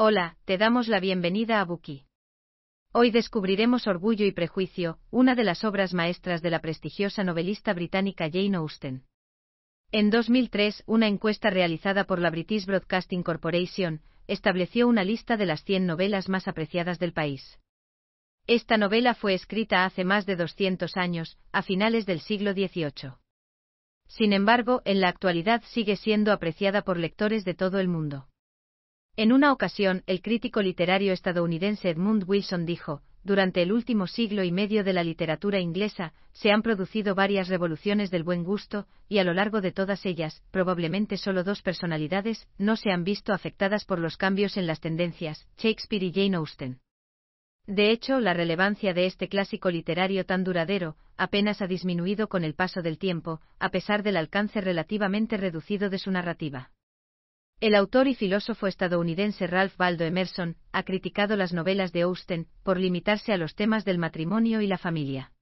Hola, te damos la bienvenida a Buki. Hoy descubriremos Orgullo y Prejuicio, una de las obras maestras de la prestigiosa novelista británica Jane Austen. En 2003, una encuesta realizada por la British Broadcasting Corporation estableció una lista de las 100 novelas más apreciadas del país. Esta novela fue escrita hace más de 200 años, a finales del siglo XVIII. Sin embargo, en la actualidad sigue siendo apreciada por lectores de todo el mundo. En una ocasión, el crítico literario estadounidense Edmund Wilson dijo, durante el último siglo y medio de la literatura inglesa, se han producido varias revoluciones del buen gusto, y a lo largo de todas ellas, probablemente solo dos personalidades, no se han visto afectadas por los cambios en las tendencias, Shakespeare y Jane Austen. De hecho, la relevancia de este clásico literario tan duradero, apenas ha disminuido con el paso del tiempo, a pesar del alcance relativamente reducido de su narrativa. El autor y filósofo estadounidense Ralph Waldo Emerson ha criticado las novelas de Austen por limitarse a los temas del matrimonio y la familia.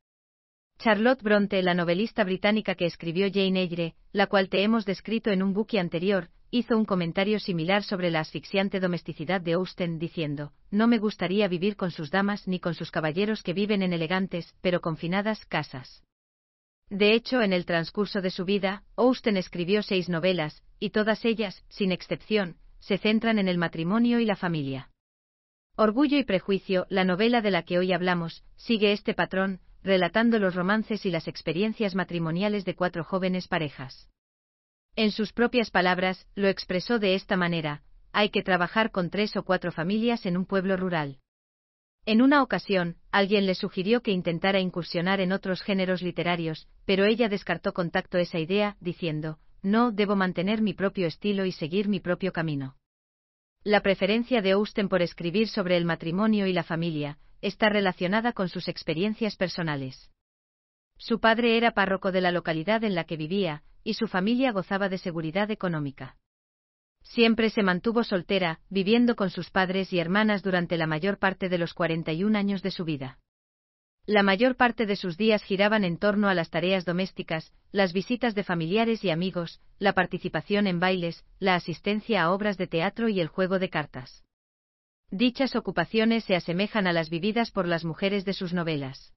Charlotte Bronte, la novelista británica que escribió Jane Eyre, la cual te hemos descrito en un buque anterior, hizo un comentario similar sobre la asfixiante domesticidad de Austen diciendo, no me gustaría vivir con sus damas ni con sus caballeros que viven en elegantes, pero confinadas casas. De hecho, en el transcurso de su vida, Austen escribió seis novelas, y todas ellas, sin excepción, se centran en el matrimonio y la familia. Orgullo y Prejuicio, la novela de la que hoy hablamos, sigue este patrón, relatando los romances y las experiencias matrimoniales de cuatro jóvenes parejas. En sus propias palabras, lo expresó de esta manera, hay que trabajar con tres o cuatro familias en un pueblo rural. En una ocasión, alguien le sugirió que intentara incursionar en otros géneros literarios, pero ella descartó contacto esa idea, diciendo, no, debo mantener mi propio estilo y seguir mi propio camino. La preferencia de Austen por escribir sobre el matrimonio y la familia, está relacionada con sus experiencias personales. Su padre era párroco de la localidad en la que vivía, y su familia gozaba de seguridad económica. Siempre se mantuvo soltera, viviendo con sus padres y hermanas durante la mayor parte de los 41 años de su vida. La mayor parte de sus días giraban en torno a las tareas domésticas, las visitas de familiares y amigos, la participación en bailes, la asistencia a obras de teatro y el juego de cartas. Dichas ocupaciones se asemejan a las vividas por las mujeres de sus novelas.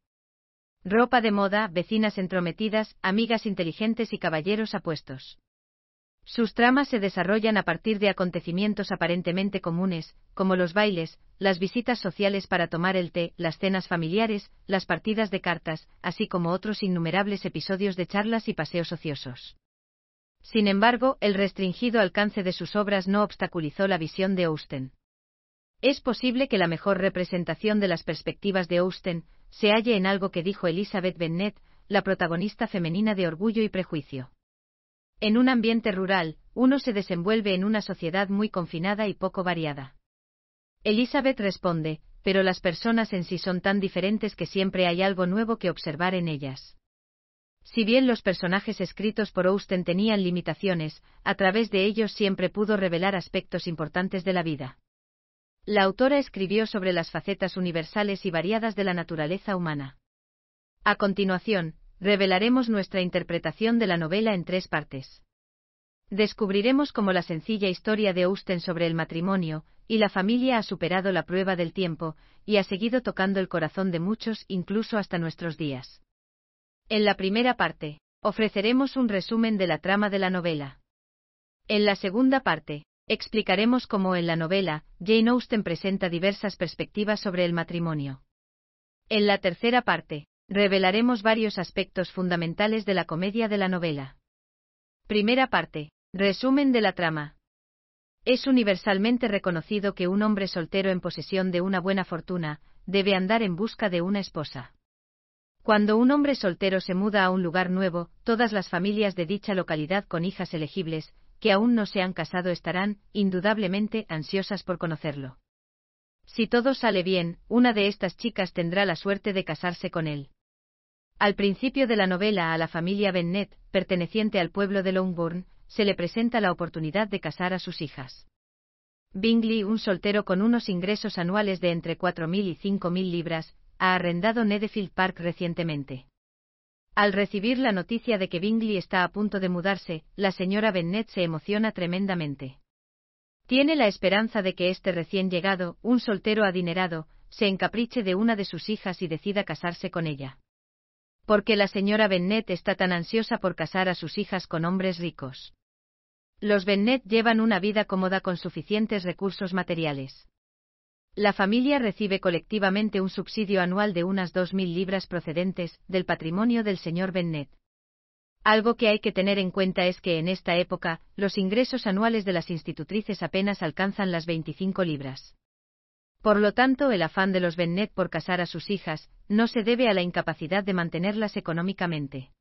Ropa de moda, vecinas entrometidas, amigas inteligentes y caballeros apuestos. Sus tramas se desarrollan a partir de acontecimientos aparentemente comunes, como los bailes, las visitas sociales para tomar el té, las cenas familiares, las partidas de cartas, así como otros innumerables episodios de charlas y paseos ociosos. Sin embargo, el restringido alcance de sus obras no obstaculizó la visión de Austen. Es posible que la mejor representación de las perspectivas de Austen se halle en algo que dijo Elizabeth Bennet, la protagonista femenina de Orgullo y Prejuicio. En un ambiente rural, uno se desenvuelve en una sociedad muy confinada y poco variada. Elizabeth responde, pero las personas en sí son tan diferentes que siempre hay algo nuevo que observar en ellas. Si bien los personajes escritos por Austen tenían limitaciones, a través de ellos siempre pudo revelar aspectos importantes de la vida. La autora escribió sobre las facetas universales y variadas de la naturaleza humana. A continuación, revelaremos nuestra interpretación de la novela en tres partes. Descubriremos cómo la sencilla historia de Austen sobre el matrimonio y la familia ha superado la prueba del tiempo y ha seguido tocando el corazón de muchos incluso hasta nuestros días. En la primera parte, ofreceremos un resumen de la trama de la novela. En la segunda parte, explicaremos cómo en la novela, Jane Austen presenta diversas perspectivas sobre el matrimonio. En la tercera parte, revelaremos varios aspectos fundamentales de la comedia de la novela. Primera parte. Resumen de la trama. Es universalmente reconocido que un hombre soltero en posesión de una buena fortuna, debe andar en busca de una esposa. Cuando un hombre soltero se muda a un lugar nuevo, todas las familias de dicha localidad con hijas elegibles, que aún no se han casado estarán, indudablemente, ansiosas por conocerlo. Si todo sale bien, una de estas chicas tendrá la suerte de casarse con él. Al principio de la novela a la familia Bennet, perteneciente al pueblo de Longbourn, se le presenta la oportunidad de casar a sus hijas. Bingley, un soltero con unos ingresos anuales de entre 4.000 y 5.000 libras, ha arrendado Nedefield Park recientemente. Al recibir la noticia de que Bingley está a punto de mudarse, la señora Bennet se emociona tremendamente. Tiene la esperanza de que este recién llegado, un soltero adinerado, se encapriche de una de sus hijas y decida casarse con ella. Porque la señora Bennet está tan ansiosa por casar a sus hijas con hombres ricos. Los Bennet llevan una vida cómoda con suficientes recursos materiales. La familia recibe colectivamente un subsidio anual de unas 2.000 libras procedentes del patrimonio del señor Bennet. Algo que hay que tener en cuenta es que en esta época, los ingresos anuales de las institutrices apenas alcanzan las 25 libras. Por lo tanto, el afán de los Bennet por casar a sus hijas no se debe a la incapacidad de mantenerlas económicamente.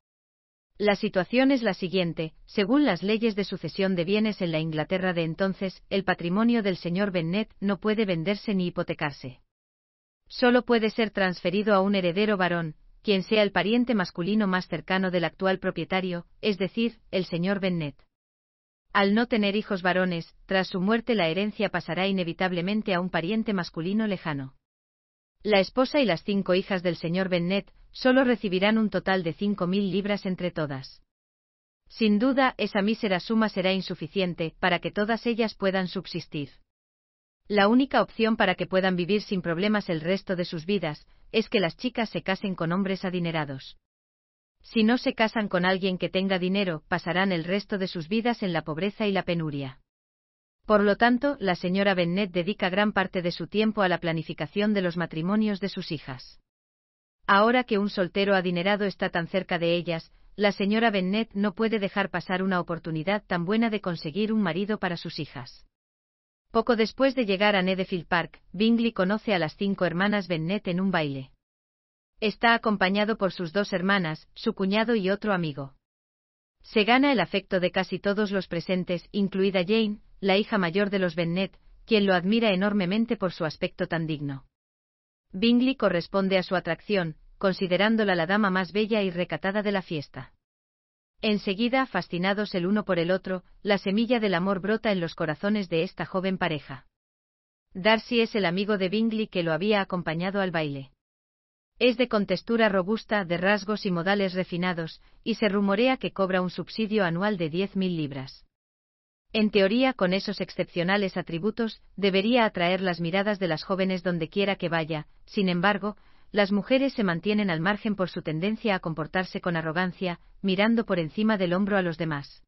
La situación es la siguiente, según las leyes de sucesión de bienes en la Inglaterra de entonces, el patrimonio del señor Bennet no puede venderse ni hipotecarse. Solo puede ser transferido a un heredero varón, quien sea el pariente masculino más cercano del actual propietario, es decir, el señor Bennet. Al no tener hijos varones, tras su muerte la herencia pasará inevitablemente a un pariente masculino lejano. La esposa y las cinco hijas del señor Bennet solo recibirán un total de cinco mil libras entre todas. Sin duda, esa mísera suma será insuficiente para que todas ellas puedan subsistir. La única opción para que puedan vivir sin problemas el resto de sus vidas es que las chicas se casen con hombres adinerados. Si no se casan con alguien que tenga dinero, pasarán el resto de sus vidas en la pobreza y la penuria. Por lo tanto, la señora Bennet dedica gran parte de su tiempo a la planificación de los matrimonios de sus hijas. Ahora que un soltero adinerado está tan cerca de ellas, la señora Bennet no puede dejar pasar una oportunidad tan buena de conseguir un marido para sus hijas. Poco después de llegar a Nedefield Park, Bingley conoce a las cinco hermanas Bennet en un baile. Está acompañado por sus dos hermanas, su cuñado y otro amigo. Se gana el afecto de casi todos los presentes, incluida Jane, la hija mayor de los Bennet, quien lo admira enormemente por su aspecto tan digno. Bingley corresponde a su atracción, considerándola la dama más bella y recatada de la fiesta. Enseguida, fascinados el uno por el otro, la semilla del amor brota en los corazones de esta joven pareja. Darcy es el amigo de Bingley que lo había acompañado al baile. Es de contextura robusta, de rasgos y modales refinados, y se rumorea que cobra un subsidio anual de 10.000 libras. En teoría, con esos excepcionales atributos, debería atraer las miradas de las jóvenes donde quiera que vaya, sin embargo, las mujeres se mantienen al margen por su tendencia a comportarse con arrogancia, mirando por encima del hombro a los demás.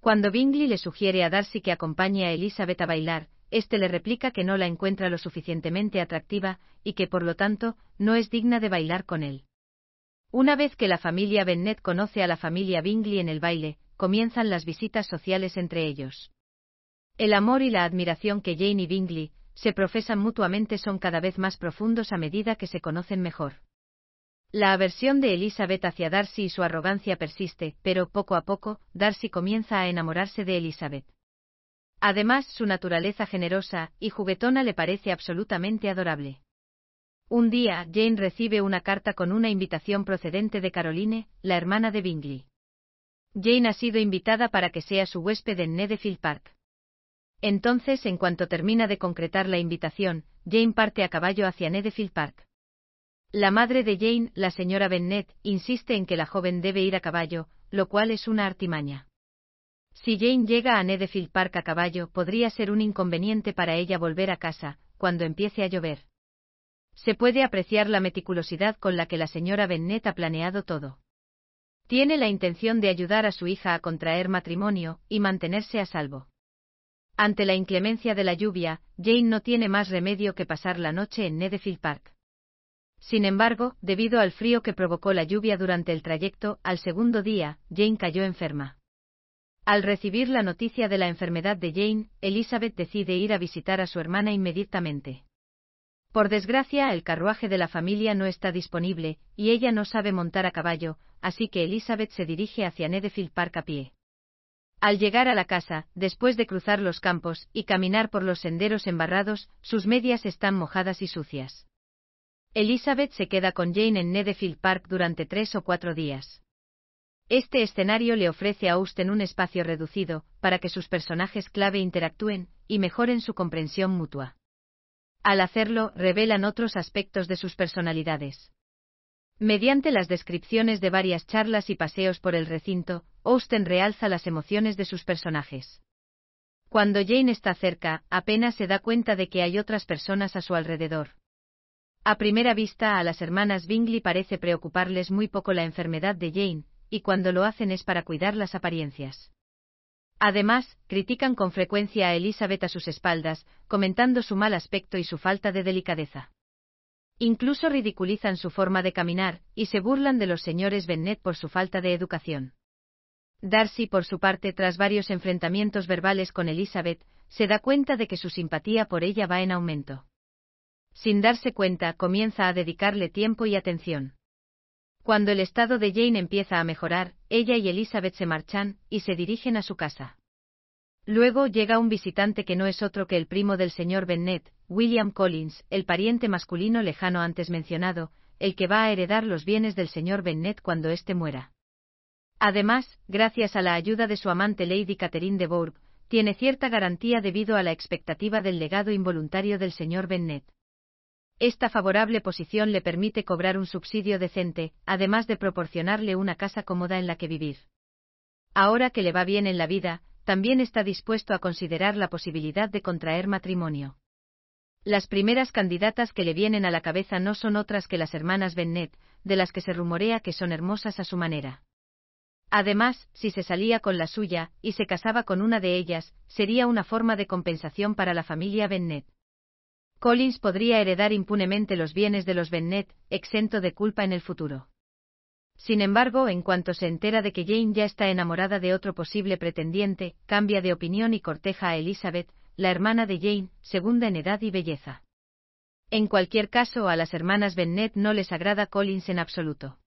Cuando Bingley le sugiere a Darcy que acompañe a Elizabeth a bailar, este le replica que no la encuentra lo suficientemente atractiva, y que por lo tanto, no es digna de bailar con él. Una vez que la familia Bennet conoce a la familia Bingley en el baile, comienzan las visitas sociales entre ellos. El amor y la admiración que Jane y Bingley se profesan mutuamente son cada vez más profundos a medida que se conocen mejor. La aversión de Elizabeth hacia Darcy y su arrogancia persiste, pero poco a poco, Darcy comienza a enamorarse de Elizabeth. Además, su naturaleza generosa y juguetona le parece absolutamente adorable. Un día, Jane recibe una carta con una invitación procedente de Caroline, la hermana de Bingley. Jane ha sido invitada para que sea su huésped en Nedefield Park. Entonces, en cuanto termina de concretar la invitación, Jane parte a caballo hacia Nedefield Park. La madre de Jane, la señora Bennet, insiste en que la joven debe ir a caballo, lo cual es una artimaña. Si Jane llega a Nedefield Park a caballo, podría ser un inconveniente para ella volver a casa, cuando empiece a llover. Se puede apreciar la meticulosidad con la que la señora Bennet ha planeado todo. Tiene la intención de ayudar a su hija a contraer matrimonio y mantenerse a salvo. Ante la inclemencia de la lluvia, Jane no tiene más remedio que pasar la noche en Nedefield Park. Sin embargo, debido al frío que provocó la lluvia durante el trayecto, al segundo día, Jane cayó enferma. Al recibir la noticia de la enfermedad de Jane, Elizabeth decide ir a visitar a su hermana inmediatamente. Por desgracia, el carruaje de la familia no está disponible, y ella no sabe montar a caballo, así que Elizabeth se dirige hacia Nedefield Park a pie. Al llegar a la casa, después de cruzar los campos y caminar por los senderos embarrados, sus medias están mojadas y sucias. Elizabeth se queda con Jane en Nedefield Park durante tres o cuatro días. Este escenario le ofrece a Austen un espacio reducido, para que sus personajes clave interactúen y mejoren su comprensión mutua. Al hacerlo, revelan otros aspectos de sus personalidades. Mediante las descripciones de varias charlas y paseos por el recinto, Austen realza las emociones de sus personajes. Cuando Jane está cerca, apenas se da cuenta de que hay otras personas a su alrededor. A primera vista a las hermanas Bingley parece preocuparles muy poco la enfermedad de Jane, y cuando lo hacen es para cuidar las apariencias. Además, critican con frecuencia a Elizabeth a sus espaldas, comentando su mal aspecto y su falta de delicadeza. Incluso ridiculizan su forma de caminar, y se burlan de los señores Bennet por su falta de educación. Darcy, por su parte, tras varios enfrentamientos verbales con Elizabeth, se da cuenta de que su simpatía por ella va en aumento. Sin darse cuenta, comienza a dedicarle tiempo y atención. Cuando el estado de Jane empieza a mejorar, ella y Elizabeth se marchan, y se dirigen a su casa. Luego llega un visitante que no es otro que el primo del señor Bennet, William Collins, el pariente masculino lejano antes mencionado, el que va a heredar los bienes del señor Bennet cuando éste muera. Además, gracias a la ayuda de su amante Lady Catherine de Bourgh, tiene cierta garantía debido a la expectativa del legado involuntario del señor Bennet. Esta favorable posición le permite cobrar un subsidio decente, además de proporcionarle una casa cómoda en la que vivir. Ahora que le va bien en la vida, también está dispuesto a considerar la posibilidad de contraer matrimonio. Las primeras candidatas que le vienen a la cabeza no son otras que las hermanas Bennet, de las que se rumorea que son hermosas a su manera. Además, si se salía con la suya, y se casaba con una de ellas, sería una forma de compensación para la familia Bennet. Collins podría heredar impunemente los bienes de los Bennet, exento de culpa en el futuro. Sin embargo, en cuanto se entera de que Jane ya está enamorada de otro posible pretendiente, cambia de opinión y corteja a Elizabeth, la hermana de Jane, segunda en edad y belleza. En cualquier caso, a las hermanas Bennet no les agrada Collins en absoluto.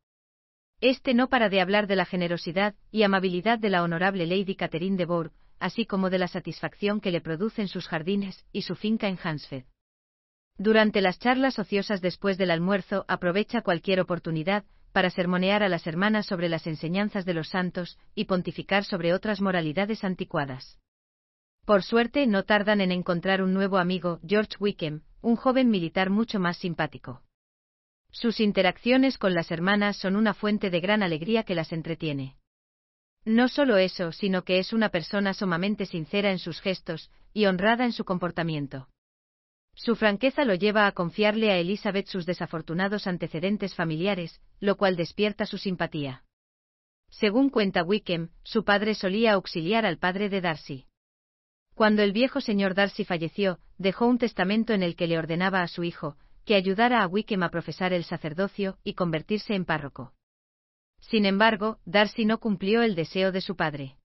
Este no para de hablar de la generosidad y amabilidad de la honorable Lady Catherine de Bourgh, así como de la satisfacción que le producen sus jardines y su finca en Hansford. Durante las charlas ociosas después del almuerzo aprovecha cualquier oportunidad para sermonear a las hermanas sobre las enseñanzas de los santos y pontificar sobre otras moralidades anticuadas. Por suerte no tardan en encontrar un nuevo amigo, George Wickham, un joven militar mucho más simpático. Sus interacciones con las hermanas son una fuente de gran alegría que las entretiene. No solo eso, sino que es una persona sumamente sincera en sus gestos, y honrada en su comportamiento. Su franqueza lo lleva a confiarle a Elizabeth sus desafortunados antecedentes familiares, lo cual despierta su simpatía. Según cuenta Wickham, su padre solía auxiliar al padre de Darcy. Cuando el viejo señor Darcy falleció, dejó un testamento en el que le ordenaba a su hijo, que ayudara a Wickham a profesar el sacerdocio y convertirse en párroco. Sin embargo, Darcy no cumplió el deseo de su padre.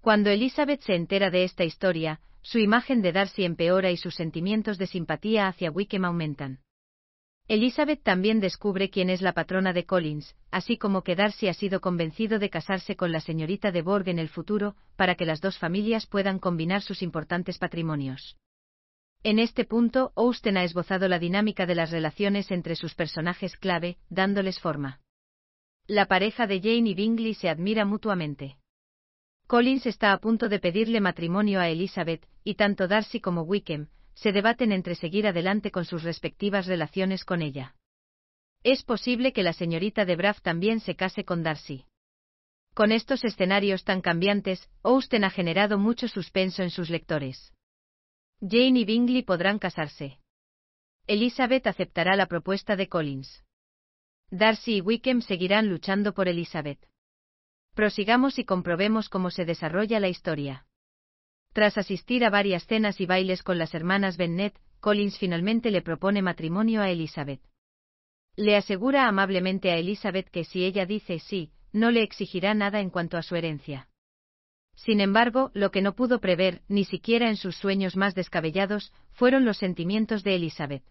Cuando Elizabeth se entera de esta historia, su imagen de Darcy empeora y sus sentimientos de simpatía hacia Wickham aumentan. Elizabeth también descubre quién es la patrona de Collins, así como que Darcy ha sido convencido de casarse con la señorita de Borg en el futuro, para que las dos familias puedan combinar sus importantes patrimonios. En este punto, Austen ha esbozado la dinámica de las relaciones entre sus personajes clave, dándoles forma. La pareja de Jane y Bingley se admira mutuamente. Collins está a punto de pedirle matrimonio a Elizabeth, y tanto Darcy como Wickham se debaten entre seguir adelante con sus respectivas relaciones con ella. Es posible que la señorita de Braff también se case con Darcy. Con estos escenarios tan cambiantes, Austen ha generado mucho suspenso en sus lectores. Jane y Bingley podrán casarse. Elizabeth aceptará la propuesta de Collins. Darcy y Wickham seguirán luchando por Elizabeth. Prosigamos y comprobemos cómo se desarrolla la historia. Tras asistir a varias cenas y bailes con las hermanas Bennet, Collins finalmente le propone matrimonio a Elizabeth. Le asegura amablemente a Elizabeth que si ella dice sí, no le exigirá nada en cuanto a su herencia. Sin embargo, lo que no pudo prever, ni siquiera en sus sueños más descabellados, fueron los sentimientos de Elizabeth.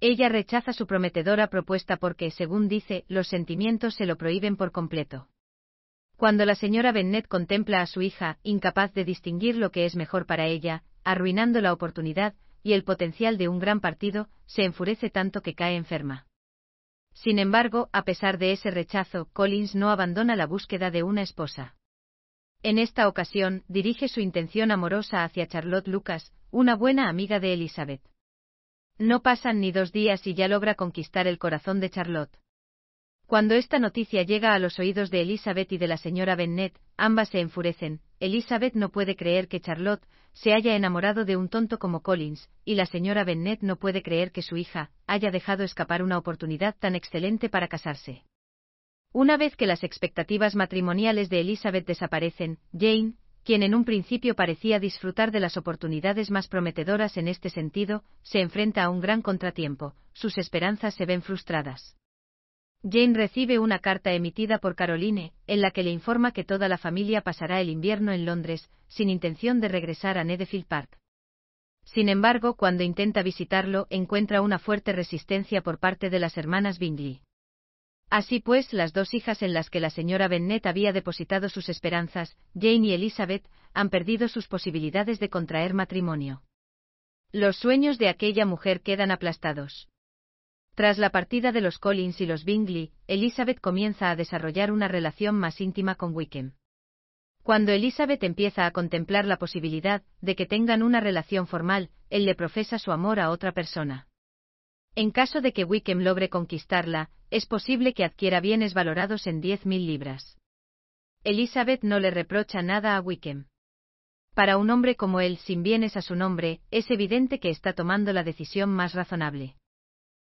Ella rechaza su prometedora propuesta porque, según dice, los sentimientos se lo prohíben por completo. Cuando la señora Bennet contempla a su hija, incapaz de distinguir lo que es mejor para ella, arruinando la oportunidad y el potencial de un gran partido, se enfurece tanto que cae enferma. Sin embargo, a pesar de ese rechazo, Collins no abandona la búsqueda de una esposa. En esta ocasión, dirige su intención amorosa hacia Charlotte Lucas, una buena amiga de Elizabeth. No pasan ni dos días y ya logra conquistar el corazón de Charlotte. Cuando esta noticia llega a los oídos de Elizabeth y de la señora Bennet, ambas se enfurecen, Elizabeth no puede creer que Charlotte se haya enamorado de un tonto como Collins, y la señora Bennet no puede creer que su hija haya dejado escapar una oportunidad tan excelente para casarse. Una vez que las expectativas matrimoniales de Elizabeth desaparecen, Jane, quien en un principio parecía disfrutar de las oportunidades más prometedoras en este sentido, se enfrenta a un gran contratiempo, sus esperanzas se ven frustradas. Jane recibe una carta emitida por Caroline, en la que le informa que toda la familia pasará el invierno en Londres, sin intención de regresar a Netherfield Park. Sin embargo, cuando intenta visitarlo, encuentra una fuerte resistencia por parte de las hermanas Bingley. Así pues, las dos hijas en las que la señora Bennet había depositado sus esperanzas, Jane y Elizabeth, han perdido sus posibilidades de contraer matrimonio. Los sueños de aquella mujer quedan aplastados. Tras la partida de los Collins y los Bingley, Elizabeth comienza a desarrollar una relación más íntima con Wickham. Cuando Elizabeth empieza a contemplar la posibilidad de que tengan una relación formal, él le profesa su amor a otra persona. En caso de que Wickham logre conquistarla, es posible que adquiera bienes valorados en 10.000 libras. Elizabeth no le reprocha nada a Wickham. Para un hombre como él sin bienes a su nombre, es evidente que está tomando la decisión más razonable.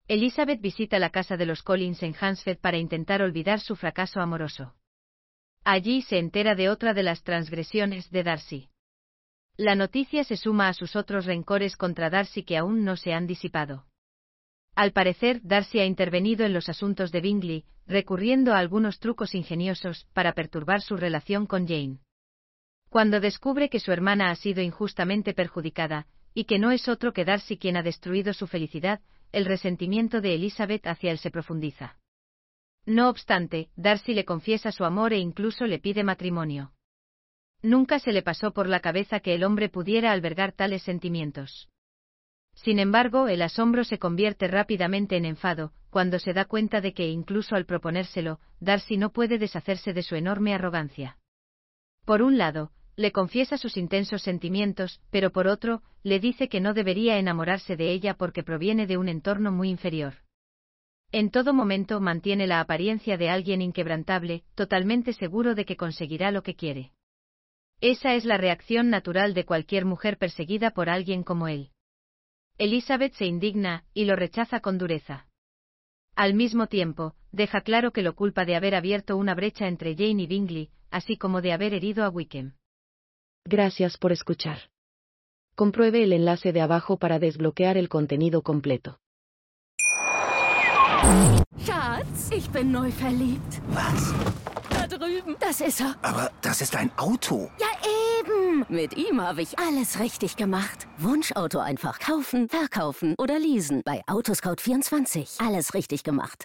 Elizabeth visita la casa de los Collins en Hansford para intentar olvidar su fracaso amoroso. Allí se entera de otra de las transgresiones de Darcy. La noticia se suma a sus otros rencores contra Darcy que aún no se han disipado. Al parecer, Darcy ha intervenido en los asuntos de Bingley, recurriendo a algunos trucos ingeniosos para perturbar su relación con Jane. Cuando descubre que su hermana ha sido injustamente perjudicada, y que no es otro que Darcy quien ha destruido su felicidad, el resentimiento de Elizabeth hacia él se profundiza. No obstante, Darcy le confiesa su amor e incluso le pide matrimonio. Nunca se le pasó por la cabeza que el hombre pudiera albergar tales sentimientos. Sin embargo, el asombro se convierte rápidamente en enfado, cuando se da cuenta de que incluso al proponérselo, Darcy no puede deshacerse de su enorme arrogancia. Por un lado, le confiesa sus intensos sentimientos, pero por otro, le dice que no debería enamorarse de ella porque proviene de un entorno muy inferior. En todo momento mantiene la apariencia de alguien inquebrantable, totalmente seguro de que conseguirá lo que quiere. Esa es la reacción natural de cualquier mujer perseguida por alguien como él. Elizabeth se indigna, y lo rechaza con dureza. Al mismo tiempo, deja claro que lo culpa de haber abierto una brecha entre Jane y Bingley, así como de haber herido a Wickham. Gracias por escuchar. Compruebe el enlace de abajo para desbloquear el contenido completo. Schatz, ich bin neu verliebt. Was? Da drüben. Das ist er. Aber das ist ein Auto. Ja, eben. Mit ihm habe ich alles richtig gemacht. Wunschauto einfach kaufen, verkaufen oder leasen. Bei Autoscout24. Alles richtig gemacht.